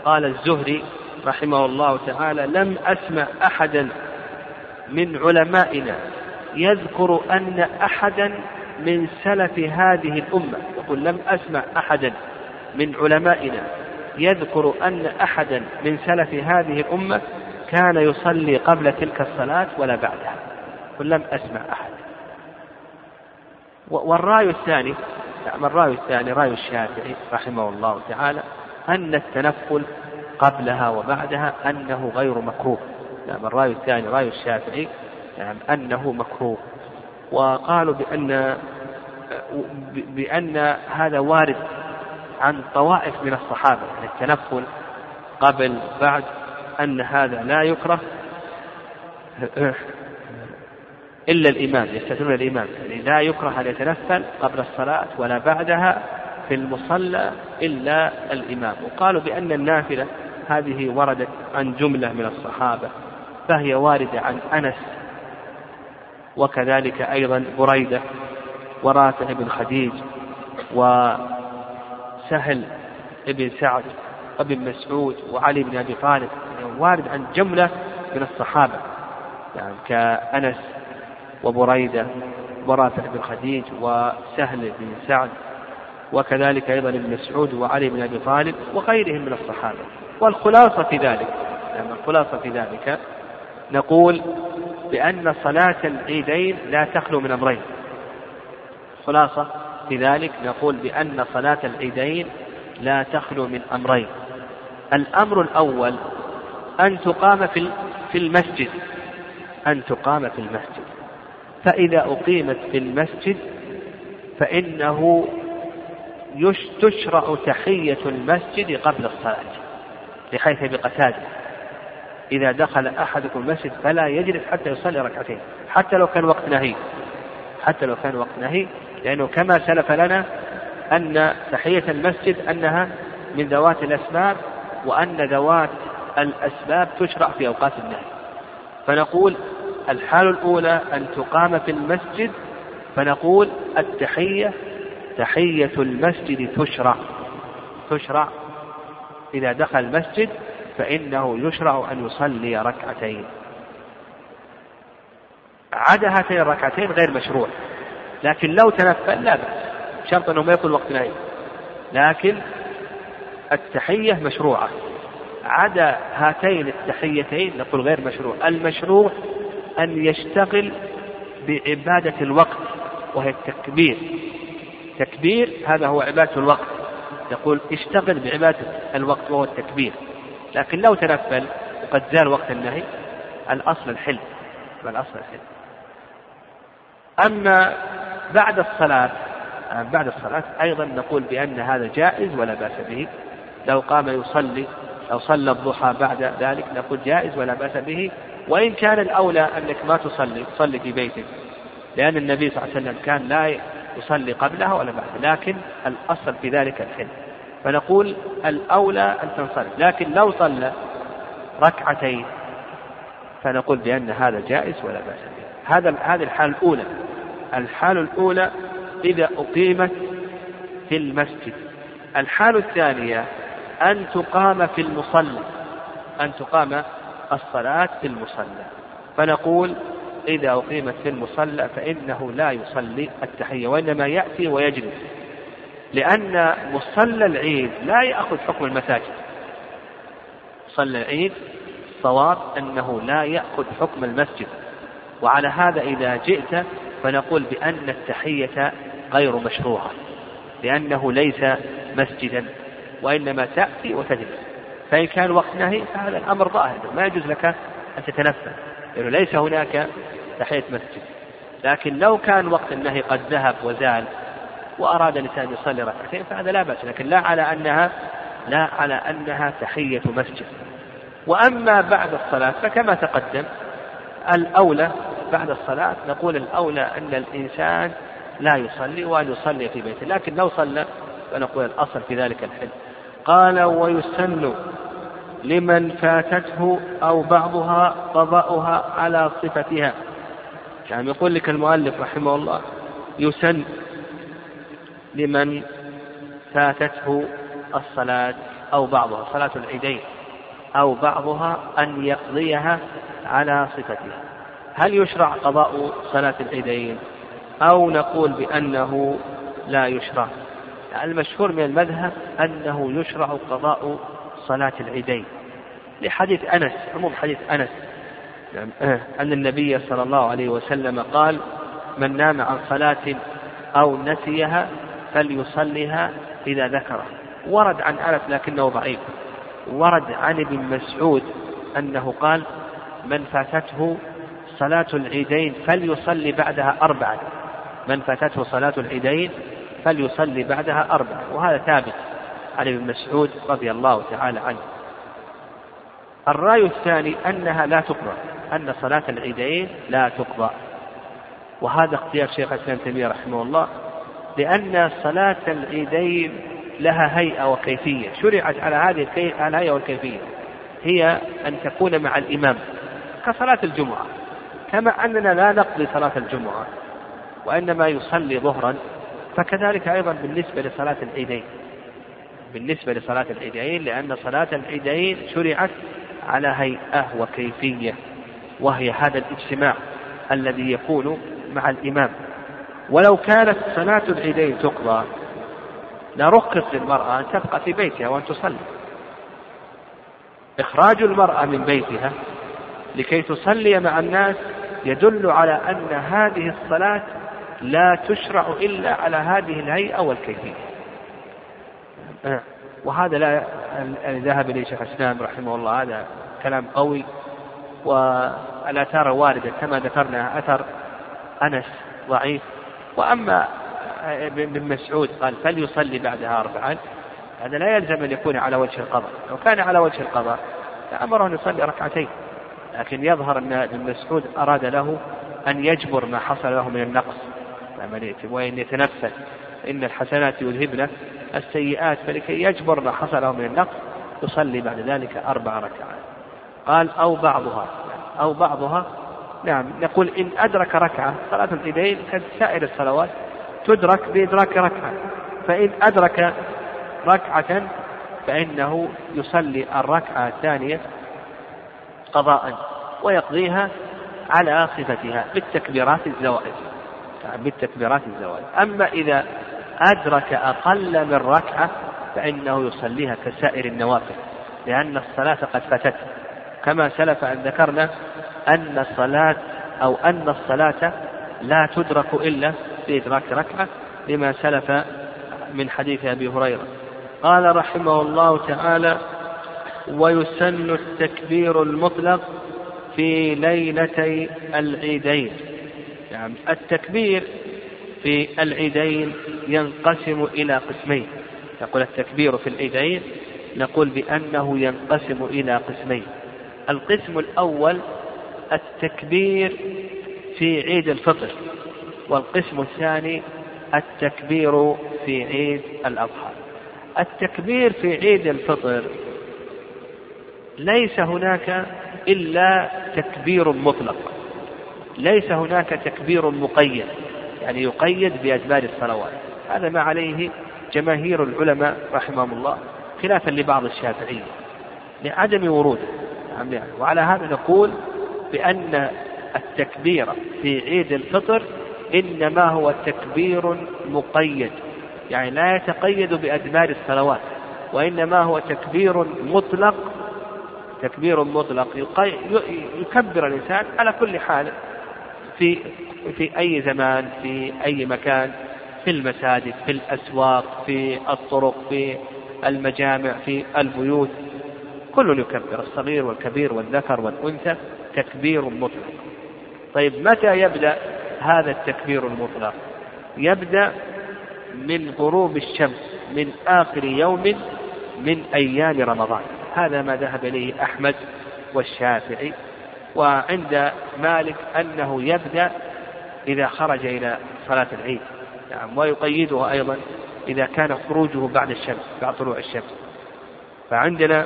قال الزهري رحمه الله تعالى لم أسمع أحدا من علمائنا يذكر أن أحدا من سلف هذه الأمة. يقول لم أسمع أحدا من علمائنا يذكر أن أحدا من سلف هذه الأمة كان يصلي قبل تلك الصلاة ولا بعدها. قل لم أسمع أحد. والرأي الثاني نعم الرأي الثاني رأي الشافعي رحمه الله تعالى أن التنفل قبلها وبعدها أنه غير مكروه. نعم الرأي الثاني رأي الشافعي نعم أنه مكروه. وقالوا بأن بأن هذا وارد عن طوائف من الصحابة يعني التنفل قبل بعد أن هذا لا يكره إلا الإمام يستثنون الإمام يعني لا يكره أن يتنفل قبل الصلاة ولا بعدها في المصلى إلا الإمام. وقالوا بأن النافلة هذه وردت عن جملة من الصحابة فهي واردة عن أنس وكذلك أيضا بريدة ورافع بن خديج وسهل بن سعد وابن مسعود وعلي بن أبي طالب يعني وارد عن جملة من الصحابة يعني كأنس وبريدة ورافع بن خديج وسهل بن سعد وكذلك أيضا ابن مسعود وعلي بن أبي طالب وغيرهم من الصحابة. والخلاصة في ذلك يعني الخلاصة في ذلك نقول بأن صلاة العيدين لا تخلو من أمرين. خلاصة في ذلك نقول بأن صلاة العيدين لا تخلو من أمرين. الأمر الأول أن تقام في في المسجد أن تقام في المسجد. فإذا أقيمت في المسجد فإنه تشرع تحية المسجد قبل الصلاة لحيث بقتادة إذا دخل أحدكم المسجد فلا يجلس حتى يصلي ركعتين حتى لو كان وقت نهي حتى لو كان وقت نهي لأنه كما سلف لنا أن تحية المسجد أنها من ذوات الأسباب وأن ذوات الأسباب تشرع في أوقات النهي. فنقول الحال الأولى أن تقام في المسجد فنقول التحية تحية المسجد تشرع. تشرع إذا دخل المسجد فإنه يشرع أن يصلي ركعتين. عدا هاتين الركعتين غير مشروع. لكن لو تنفل لا بأس. شرط أنه ما يكون وقت نهي لكن التحية مشروعة. عدا هاتين التحيتين نقول غير مشروع. المشروع أن يشتغل بعبادة الوقت وهي التكبير. تكبير هذا هو عبادة الوقت. يقول اشتغل بعبادة الوقت وهو التكبير. لكن لو تنفل وقد زال وقت النهي الأصل الحل. الأصل الحل. أما بعد الصلاة. بعد الصلاة أيضا نقول بأن هذا جائز ولا بأس به. لو قام يصلي لو صلى الضحى بعد ذلك نقول جائز ولا بأس به. وإن كان الأولى أنك ما تصلي تصلي في بيتك لأن النبي صلى الله عليه وسلم كان لا يصلي قبلها ولا بعدها لكن الأصل في ذلك الحل فنقول الأولى أن تنصرف لكن لو صلى ركعتين فنقول بأن هذا جائز ولا بأس به. هذا هذه الحالة الأولى. الحالة الأولى إذا أقيمت في المسجد. الحالة الثانية أن تقام في المصلى. أن تقام الصلاة في المصلى. فنقول إذا أقيمت في المصلى فإنه لا يصلي التحية وإنما يأتي ويجلس. لأن مصلى العيد لا يأخذ حكم المساجد. مصلى العيد صواب أنه لا يأخذ حكم المسجد. وعلى هذا إذا جئت فنقول بأن التحية غير مشروعة لأنه ليس مسجدا وإنما تأتي وتجلس. فإن كان وقت نهي فهذا الأمر ظاهر ما يجوز لك أن تتنفل لأنه ليس هناك تحية مسجد. لكن لو كان وقت النهي قد ذهب وزال وأراد الإنسان يصلي ركعتين فهذا لا بأس لكن لا على أنها لا على أنها تحية مسجد. وأما بعد الصلاة فكما تقدم الأولى بعد الصلاة نقول الأولى أن الإنسان لا يصلي وأن يصلي في بيته لكن لو صلى فنقول الأصل في ذلك الحل. قال ويسن لمن فاتته أو بعضها قضاؤها على صفتها. يعني يقول لك المؤلف رحمه الله يسن لمن فاتته الصلاة أو بعضها صلاة العيدين أو بعضها أن يقضيها على صفتها. هل يشرع قضاء صلاة العيدين؟ أو نقول بأنه لا يشرع. المشهور من المذهب أنه يشرع قضاء صلاة العيدين. لحديث أنس عموم حديث أنس. نعم. أن النبي صلى الله عليه وسلم قال من نام عن صلاة أو نسيها فليصليها إذا ذكره. ورد عن أنس لكنه ضعيف. ورد عن ابن مسعود أنه قال من فاتته صلاة العيدين فليصلي بعدها أربعة. من فاتته صلاة العيدين فليصلي بعدها أربعة. وهذا ثابت عن ابن مسعود رضي الله تعالى عنه. الرأي الثاني أنها لا تقضى أن صلاة العيدين لا تقضى وهذا اختيار شيخ الإسلام تيمية رحمه الله لأن صلاة العيدين لها هيئة وكيفية شرعت على هذه الهيئة والكيفية. هي أن تكون مع الإمام كصلاة الجمعة. كما أننا لا نقضي صلاة الجمعة وإنما يصلي ظهرا فكذلك أيضا بالنسبة لصلاة العيدين. بالنسبة لصلاة العيدين لأن صلاة العيدين شرعت على هيئة وكيفية وهي هذا الاجتماع الذي يكون مع الإمام. ولو كانت صلاة العيدين تقضى لرخص للمرأة أن تبقى في بيتها وأن تصلي. إخراج المرأة من بيتها لكي تصلي مع الناس يدل على أن هذه الصلاة لا تشرع إلا على هذه الهيئة والكيفية. آه. وهذا لا ذهب إليه شيخ الإسلام رحمه الله هذا كلام قوي. والآثار الواردة كما ذكرنا أثر أنس ضعيف. وأما ابن مسعود قال فليصلي بعدها أربعا هذا لا يلزم أن يكون على وجه القضاء. لو كان على وجه القضاء أمره أن يصلي ركعتين. لكن يظهر أن ابن مسعود أراد له أن يجبر ما حصل له من النقص. وإن يتنفس إن الحسنات يذهبن السيئات فلكي يجبر ما حصل له من النقص يصلي بعد ذلك أربع ركعات. قال أو بعضها. أو بعضها. نعم نقول إن أدرك ركعة صلاة العيدين كسائر الصلوات تدرك بإدراك ركعة. فإن أدرك ركعة فإنه يصلي الركعة الثانية قضاء ويقضيها على صفتها بالتكبيرات الزوائد. بالتكبيرات الزوائد. أما إذا أدرك أقل من ركعة فإنه يصليها كسائر النوافل لأن الصلاة قد فاتت كما سلف أن ذكرنا أن الصلاة أو أن الصلاة لا تدرك إلا بإدراك ركعة لما سلف من حديث أبي هريرة. قال رحمه الله تعالى ويسن التكبير المطلق في ليلتي العيدين. يعني التكبير في العيدين ينقسم إلى قسمين. نقول التكبير في العيدين نقول بأنه ينقسم إلى قسمين. القسم الأول التكبير في عيد الفطر والقسم الثاني التكبير في عيد الأضحى. التكبير في عيد الفطر ليس هناك إلا تكبير مطلق. ليس هناك تكبير مقيد يعني يقيد بأدبار الصلوات. هذا ما عليه جماهير العلماء رحمهم الله خلافا لبعض الشافعية لعدم وروده نعم، وعلى هذا نقول بأن التكبير في عيد الفطر إنما هو تكبير مقيد يعني لا يتقيد بأدبار الصلوات وإنما هو تكبير مطلق تكبير مطلق يكبر الإنسان على كل حال في في أي زمان في أي مكان في المساجد في الأسواق في الطرق في المجامع في البيوت. كل يكبر الصغير والكبير والذكر والأنثى تكبير مطلق. طيب متى يبدأ هذا التكبير المطلق؟ يبدأ من غروب الشمس من آخر يوم من أيام رمضان. هذا ما ذهب إليه أحمد والشافعي وعند مالك أنه يبدأ إذا خرج إلى صلاة العيد. نعم ويقيده أيضا إذا كان خروجه بعد الشمس بعد طلوع الشمس. فعندنا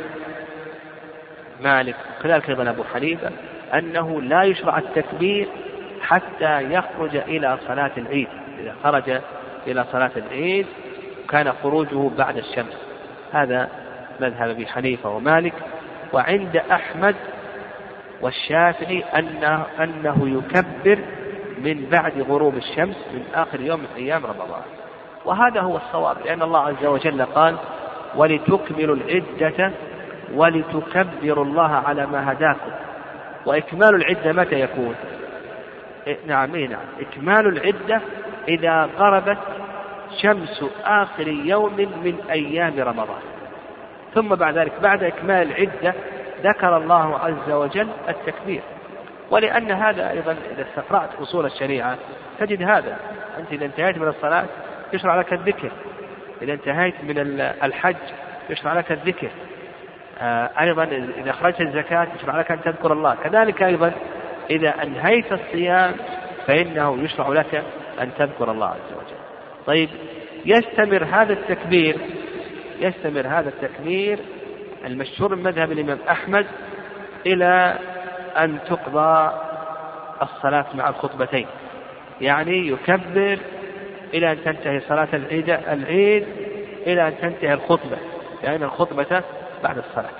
مالك وكذلك أيضا أبو حنيفة أنه لا يشرع التكبير حتى يخرج إلى صلاة العيد. إذا خرج إلى صلاة العيد كان خروجه بعد الشمس. هذا مذهب أبي حنيفة ومالك وعند أحمد والشافعي أنه, أنه يكبر من بعد غروب الشمس من آخر يوم من أيام رمضان. وهذا هو الصواب لأن الله عز وجل قال ولتكملوا العدة ولتكبروا الله على ما هداكم. وإكمال العدة متى يكون؟ إيه نعم إيه نعم. إكمال العدة إذا غربت شمس آخر يوم من أيام رمضان. ثم بعد ذلك بعد إكمال العدة ذكر الله عز وجل التكبير. ولأن هذا أيضا إذا استقرأت أصول الشريعة تجد هذا. أنت إذا انتهيت من الصلاة يشرع لك الذكر. إذا انتهيت من الحج يشرع لك الذكر. آه، أيضا إذا أخرجت الزكاة يشرع لك أن تذكر الله. كذلك أيضا إذا أنهيت الصيام فإنه يشرع لك أن تذكر الله عز وجل. طيب يستمر هذا التكبير يستمر هذا التكبير المشهور من مذهب الإمام أحمد إلى أن تقضى الصلاة مع الخطبتين. يعني يكبر إلى أن تنتهي صلاة العيد العيد إلى أن تنتهي الخطبة. لأن يعني الخطبة بعد الصلاة.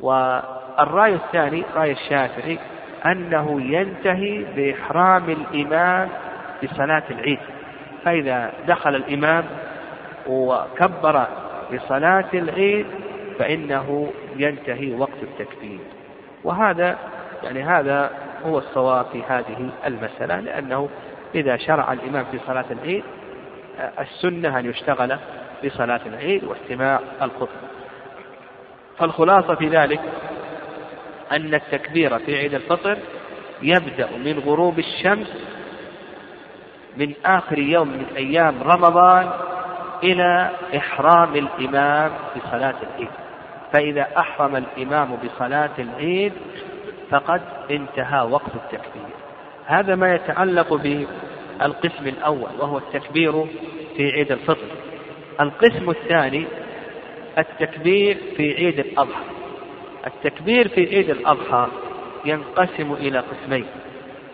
والرأي الثاني رأي الشافعي أنه ينتهي بإحرام الإمام بصلاة العيد. فإذا دخل الإمام وكبر بصلاة العيد فإنه ينتهي وقت التكبير. وهذا يعني هذا هو الصواب في هذه المسألة لأنه إذا شرع الإمام في صلاة العيد السنة أن يشتغل بصلاة العيد واستماع الخطبة. فالخلاصة في ذلك أن التكبير في عيد الفطر يبدأ من غروب الشمس من آخر يوم من أيام رمضان إلى إحرام الإمام بصلاة العيد. فإذا أحرم الإمام بصلاة العيد فقد انتهى وقت التكبير. هذا ما يتعلق بالقسم الأول وهو التكبير في عيد الفطر. القسم الثاني التكبير في عيد الأضحى. التكبير في عيد الأضحى ينقسم إلى قسمين.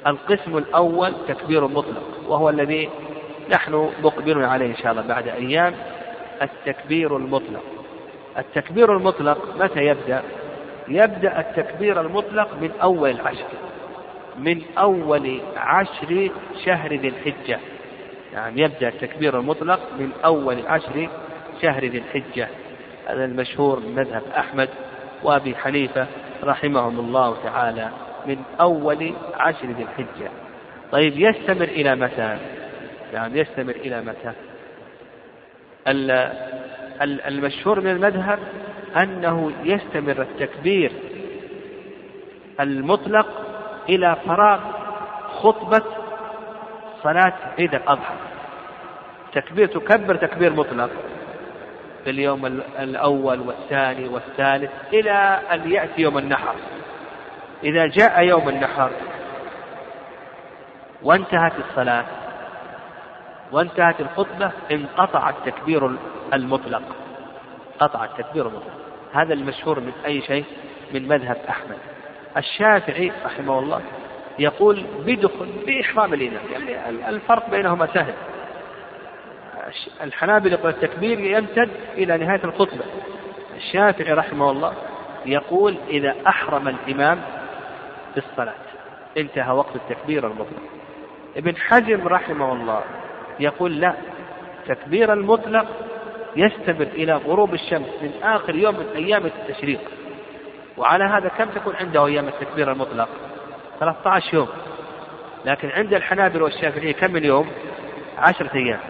القسم الأول تكبير مطلق وهو الذي نحن مقبلون عليه إن شاء الله بعد أيام التكبير المطلق. التكبير المطلق متى يبدأ؟ يبدأ التكبير المطلق من أول العشر من أول عشر شهر ذي الحجة. يعني يبدأ التكبير المطلق من أول عشر شهر ذي الحجة. هذا المشهور من مذهب أحمد وأبي حنيفة رحمهم الله تعالى من أول عشر ذي الحجة. طيب يستمر إلى متى؟ يعني يستمر إلى متى؟ المشهور من المذهب أنه يستمر التكبير المطلق إلى فراغ خطبة صلاة عيد الأضحى. تكبير تكبر تكبير مطلق في اليوم الأول والثاني والثالث إلى أن يأتي يوم النحر. إذا جاء يوم النحر وانتهت الصلاة وانتهت الخطبة انقطع التكبير المطلق. قطع التكبير المطلق. هذا المشهور من أي شيء؟ من مذهب أحمد. الشافعي رحمه الله يقول بدخل بإحرام الإمام يعني الفرق بينهما سهل. الحنابلة يقول التكبير يمتد إلى نهاية الخطبة. الشافعي رحمه الله يقول إذا أحرم الإمام بالصلاة. انتهى وقت التكبير المطلق. ابن حزم رحمه الله يقول لا تكبير المطلق يستمر إلى غروب الشمس من آخر يوم من أيام التشريق. وعلى هذا كم تكون عنده أيام التكبير المطلق؟ 13 يوم. لكن عند الحنابل والشافعية كم من يوم؟ عشرة أيام.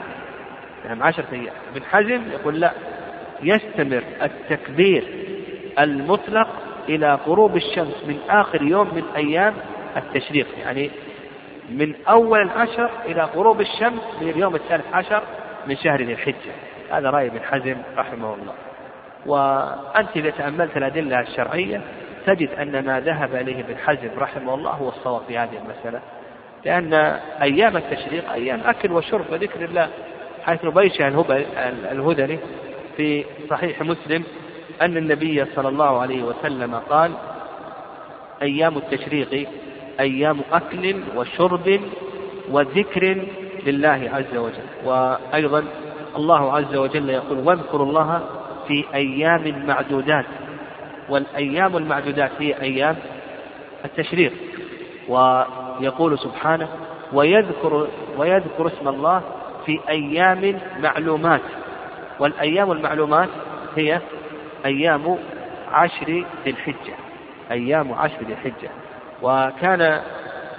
نعم عشرة أيام. ابن حزم يقول لا يستمر التكبير المطلق إلى غروب الشمس من آخر يوم من أيام التشريق. يعني من أول العشر إلى غروب الشمس من اليوم الثالث عشر من شهر ذي الحجة. هذا رأي ابن حزم رحمه الله. وأنت إذا تأملت الأدلة الشرعية تجد أن ما ذهب إليه ابن حزم رحمه الله هو الصواب في هذه المسألة. لأن أيام التشريق أيام أكل وشرب وذكر الله حيث بيش الهذلي في صحيح مسلم أن النبي صلى الله عليه وسلم قال أيام التشريق أيام أكل وشرب وذكر لله عز وجل. وأيضا الله عز وجل يقول واذكروا الله في أيام معدودات. والأيام المعدودات هي أيام التشريق. ويقول سبحانه ويذكر ويذكر اسم الله في أيام معلومات. والأيام المعلومات هي أيام عشر ذي الحجة. أيام عشر ذي الحجة. وكان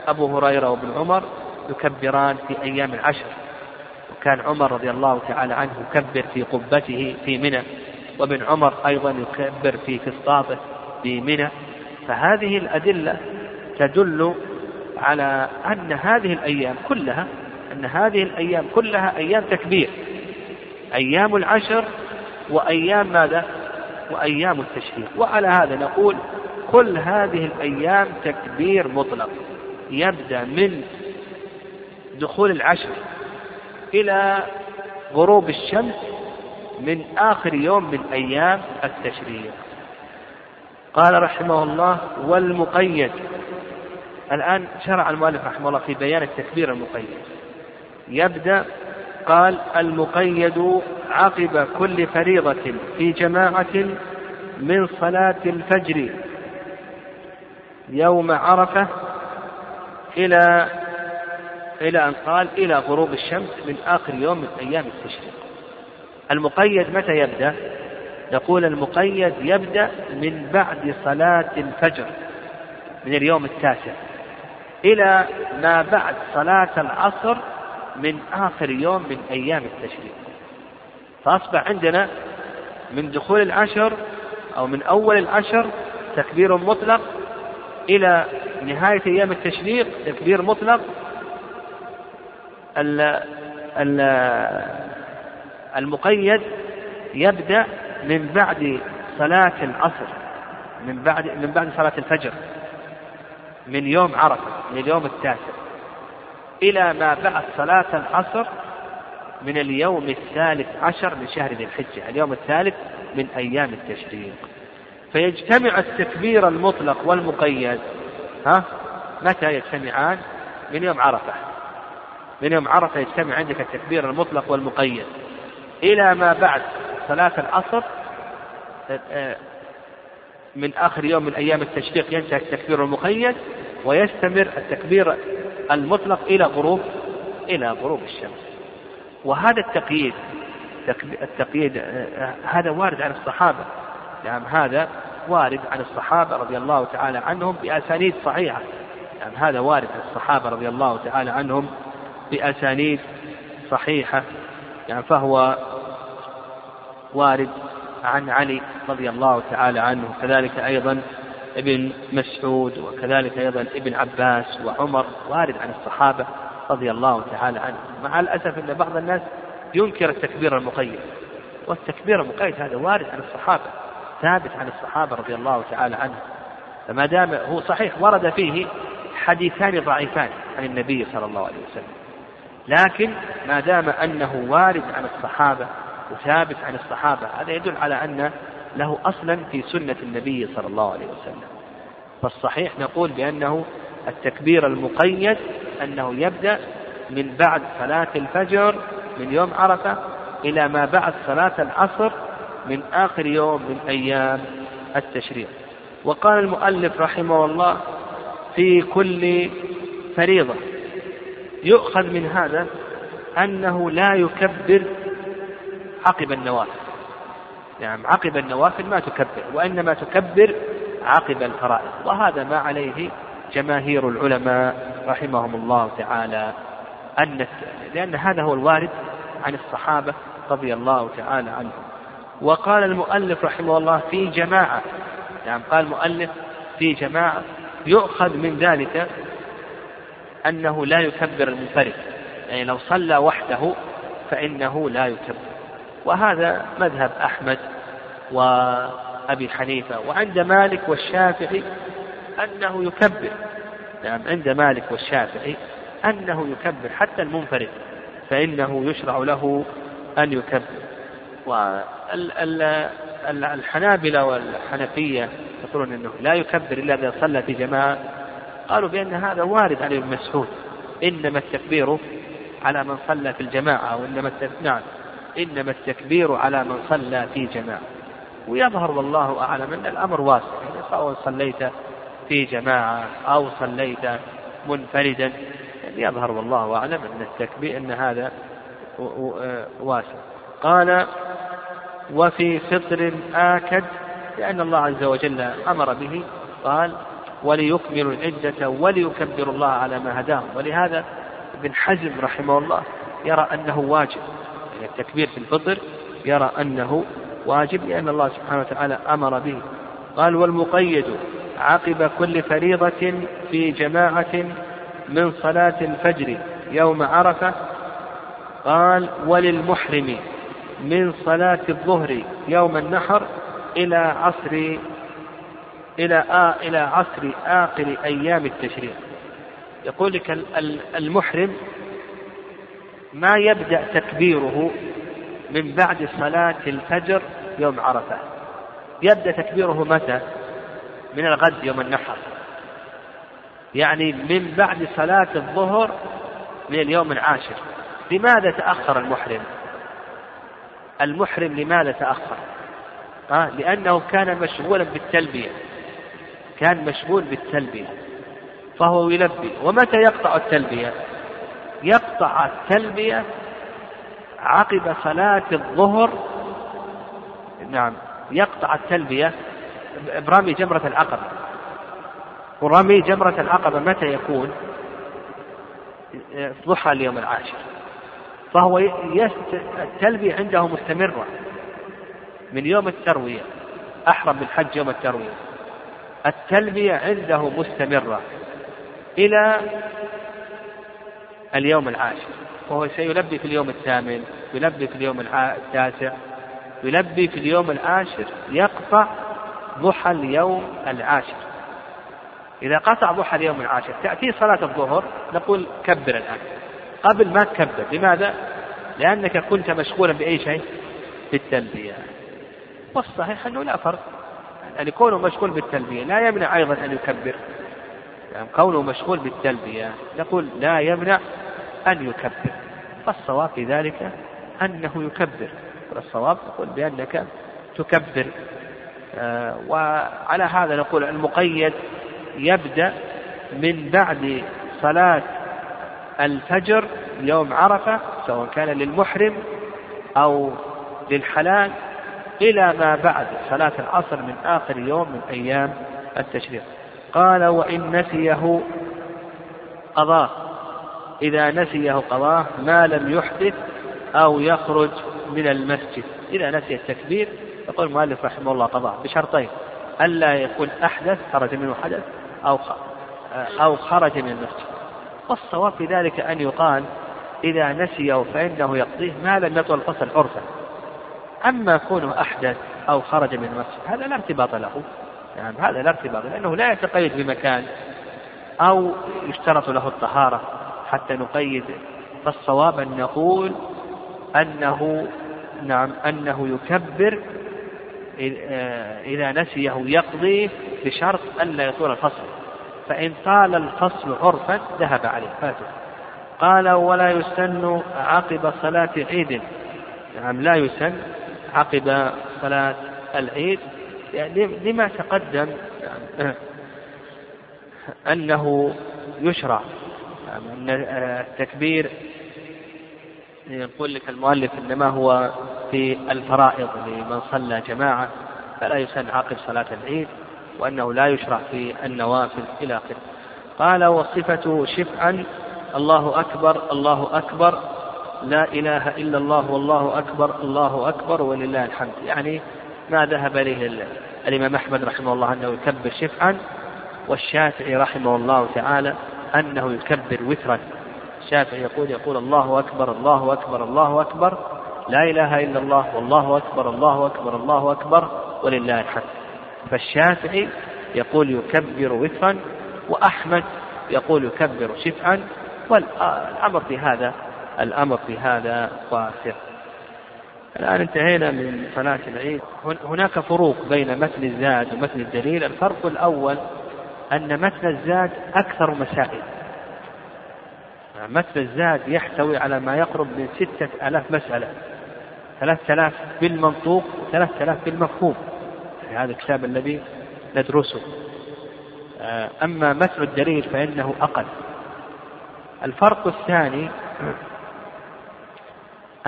أبو هريرة وابن عمر يكبران في أيام العشر. وكان عمر رضي الله تعالى عنه يكبر في قبته في منى وابن عمر أيضا يكبر في فسطاطه في منى. فهذه الأدلة تدل على أن هذه الأيام كلها أن هذه الأيام كلها أيام تكبير. أيام العشر وأيام ماذا؟ وأيام التشريق وعلى هذا نقول كل هذه الأيام تكبير مطلق يبدأ من دخول العشر إلى غروب الشمس من آخر يوم من أيام التشريق. قال رحمه الله والمقيد. الآن شرع المؤلف رحمه الله في بيان التكبير المقيد. يبدأ قال المقيد عقب كل فريضة في جماعة من صلاة الفجر. يوم عرفة إلى إلى أن قال إلى غروب الشمس من آخر يوم من أيام التشريق. المقيد متى يبدأ؟ يقول المقيد يبدأ من بعد صلاة الفجر من اليوم التاسع إلى ما بعد صلاة العصر من آخر يوم من أيام التشريق. فأصبح عندنا من دخول العشر أو من أول العشر تكبير مطلق إلى نهاية أيام التشريق تكبير مطلق المقيد يبدأ من بعد صلاة العصر من بعد من بعد صلاة الفجر من يوم عرفة من اليوم التاسع إلى ما بعد صلاة العصر من اليوم الثالث عشر من شهر ذي الحجة اليوم الثالث من أيام التشريق. فيجتمع التكبير المطلق والمقيد. ها؟ متى يجتمعان؟ من يوم عرفة. من يوم عرفة يجتمع عندك التكبير المطلق والمقيد. إلى ما بعد صلاة العصر من آخر يوم من أيام التشريق ينتهي التكبير المقيد ويستمر التكبير المطلق إلى غروب إلى غروب الشمس. وهذا التقييد التقييد هذا وارد عن الصحابة. نعم هذا وارد عن الصحابة رضي الله تعالى عنهم بأسانيد صحيحة. نعم هذا وارد عن الصحابة رضي الله تعالى عنهم بأسانيد صحيحة. يعني فهو وارد عن علي رضي الله تعالى عنه كذلك أيضا ابن مسعود وكذلك أيضا ابن عباس وعمر وارد عن الصحابة رضي الله تعالى عنهم مع الأسف أن بعض الناس ينكر التكبير المقيد والتكبير المقيد هذا وارد عن الصحابة. ثابت عن الصحابة رضي الله تعالى عنهم. فما دام هو صحيح ورد فيه حديثان ضعيفان عن النبي صلى الله عليه وسلم. لكن ما دام أنه وارد عن الصحابة وثابت عن الصحابة هذا يدل على أن له أصلا في سنة النبي صلى الله عليه وسلم. فالصحيح نقول بأنه التكبير المقيد أنه يبدأ من بعد صلاة الفجر من يوم عرفة إلى ما بعد صلاة العصر من آخر يوم من أيام التشريع وقال المؤلف رحمه الله في كل فريضة يؤخذ من هذا أنه لا يكبر عقب النوافل. نعم عقب النوافل ما تكبر وإنما تكبر عقب الفرائض. وهذا ما عليه جماهير العلماء رحمهم الله تعالى أن لأن هذا هو الوارد عن الصحابة رضي الله تعالى عنهم. وقال المؤلف رحمه الله في جماعة نعم قال المؤلف في جماعة يؤخذ من ذلك أنه لا يكبر المنفرد يعني لو صلى وحده فإنه لا يكبر. وهذا مذهب أحمد وأبي حنيفة وعند مالك والشافعي أنه يكبر نعم عند مالك والشافعي أنه يكبر حتى المنفرد فإنه يشرع له أن يكبر. والحنابلة والحنفية يقولون أنه لا يكبر إلا إذا صلى في جماعة. قالوا بأن هذا وارد عن ابن مسعود. إنما التكبير على من صلى في الجماعة وإنما نعم. إنما التكبير على من صلى في جماعة. ويظهر والله أعلم أن الأمر واسع. يعني سواء صليت في جماعة أو صليت منفردا يعني يظهر والله أعلم أن التكبير أن هذا واسع. قال وفي فطر آكد لأن الله عز وجل أمر به. قال وليكملوا العدة وليكبروا الله على ما هداهم. ولهذا ابن حزم رحمه الله يرى أنه واجب يعني التكبير في الفطر يرى أنه واجب لأن الله سبحانه وتعالى أمر به. قال والمقيد عقب كل فريضة في جماعة من صلاة الفجر يوم عرفة. قال وللمحرم من صلاة الظهر يوم النحر إلى عصر إلى آه إلى عصر آخر أيام التشريق. يقول لك المحرم ما يبدأ تكبيره من بعد صلاة الفجر يوم عرفة. يبدأ تكبيره متى؟ من الغد يوم النحر. يعني من بعد صلاة الظهر من اليوم العاشر. لماذا تأخر المحرم؟ المحرم لماذا تأخر. آه لأنه كان مشغولا بالتلبية. كان مشغول بالتلبية. فهو يلبي. ومتى يقطع التلبية؟ يقطع التلبية عقب صلاة الظهر. نعم. يقطع التلبية برمي جمرة العقبة. ورمي جمرة العقبة متى يكون؟ ضحى اليوم العاشر. فهو. التلبية عنده مستمرة. من يوم التروية أحرم بالحج يوم التروية. التلبية عنده مستمرة إلى اليوم العاشر. وهو سيلبي في اليوم الثامن يلبي في اليوم التاسع يلبي في اليوم العاشر. يقطع ضحى اليوم العاشر. إذا قطع ضحى اليوم العاشر تأتي صلاة الظهر نقول كبر الآن. قبل ما تكبر. لماذا؟ لأنك كنت مشغولا بأي شيء؟ بالتلبية. والصحيح أنه لا فرق. يعني كونه مشغول بالتلبية لا يمنع أيضا أن يكبر. يعني كونه مشغول بالتلبية نقول لا يمنع أن يكبر. فالصواب في ذلك أنه يكبر. والصواب نقول بأنك تكبر. آه وعلى هذا نقول المقيد يبدأ من بعد صلاة الفجر يوم عرفة سواء كان للمحرم أو للحلال إلى ما بعد صلاة العصر من آخر يوم من أيام التشريق. قال وإن نسيه قضاه. إذا نسيه قضاه ما لم يحدث أو يخرج من المسجد. إذا نسي التكبير يقول المؤلف رحمه الله قضاه بشرطين ألا يكون أحدث خرج منه حدث أو أو خرج من المسجد. والصواب في ذلك أن يقال إذا نسيه فإنه يقضيه ما لم يطل الفصل عرفا. أما كونه أحدث أو خرج من المسجد هذا لا ارتباط له. يعني هذا لا ارتباط لأنه لا يتقيد بمكان أو يشترط له الطهارة حتى نقيد. فالصواب أن نقول أنه نعم أنه يكبر إذا نسيه يقضي بشرط ألا يطول الفصل فإن طال الفصل عرفا ذهب عليه. فاته قال ولا يسن عقب صلاة عيد. نعم لا يسن عقب صلاة العيد. يعني لما تقدم يعني أنه يشرع. أن التكبير يقول لك المؤلف إنما هو في الفرائض لمن صلى جماعة فلا يسن عقب صلاة العيد. وأنه لا يشرع في النوافل إلى آخره. قال وصفته شفعا الله أكبر الله أكبر لا إله إلا الله والله أكبر الله أكبر ولله الحمد. يعني ما ذهب إليه الإمام أحمد رحمه الله أنه يكبر شفعا والشافعي رحمه الله تعالى أنه يكبر وترا. الشافعي يقول يقول الله أكبر الله أكبر الله أكبر لا إله إلا الله والله أكبر الله أكبر الله أكبر ولله الحمد. فالشافعي يقول يكبر وترا وأحمد يقول يكبر شفعا والأمر في هذا الأمر في هذا واسع. الآن انتهينا من صلاة العيد. هناك فروق بين متن الزاد ومتن الدليل. الفرق الأول أن متن الزاد أكثر مسائل. متن الزاد يحتوي على ما يقرب من ستة ألاف مسألة. ثلاثة آلاف بالمنطوق وثلاثة آلاف بالمفهوم. هذا الكتاب الذي ندرسه. أما متن الدليل فإنه أقل. الفرق الثاني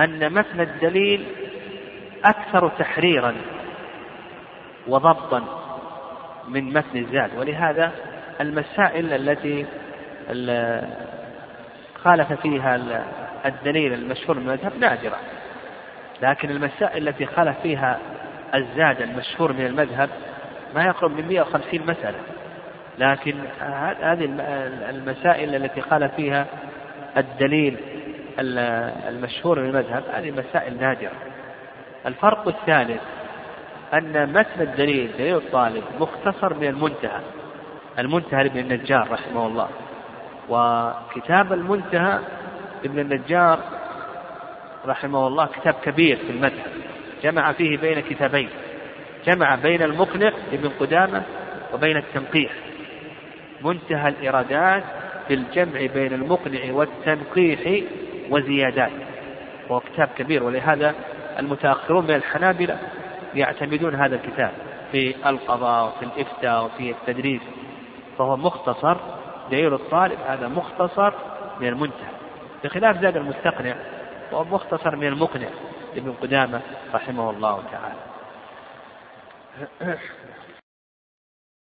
أن متن الدليل أكثر تحريرا وضبطا من متن الزاد. ولهذا المسائل التي خالف فيها الدليل المشهور من المذهب نادرة. لكن المسائل التي خالف فيها الزاد المشهور من المذهب ما يقرب من 150 مسألة. لكن هذه المسائل التي قال فيها الدليل المشهور من المذهب هذه مسائل نادرة. الفرق الثالث أن متن الدليل دليل الطالب مختصر من المنتهى. المنتهى لابن النجار رحمه الله. وكتاب المنتهى ابن النجار رحمه الله كتاب كبير في المذهب. جمع فيه بين كتابين. جمع بين المقنع لابن قدامة وبين التنقيح. منتهى الإيرادات في الجمع بين المقنع والتنقيح وزيادات. وهو كتاب كبير ولهذا المتأخرون من الحنابلة يعتمدون هذا الكتاب في القضاء وفي الإفتاء وفي التدريس. فهو مختصر دليل الطالب هذا مختصر من المنتهى. بخلاف زاد المستقنع وهو مختصر من المقنع. لابن قدامة رحمه الله تعالى.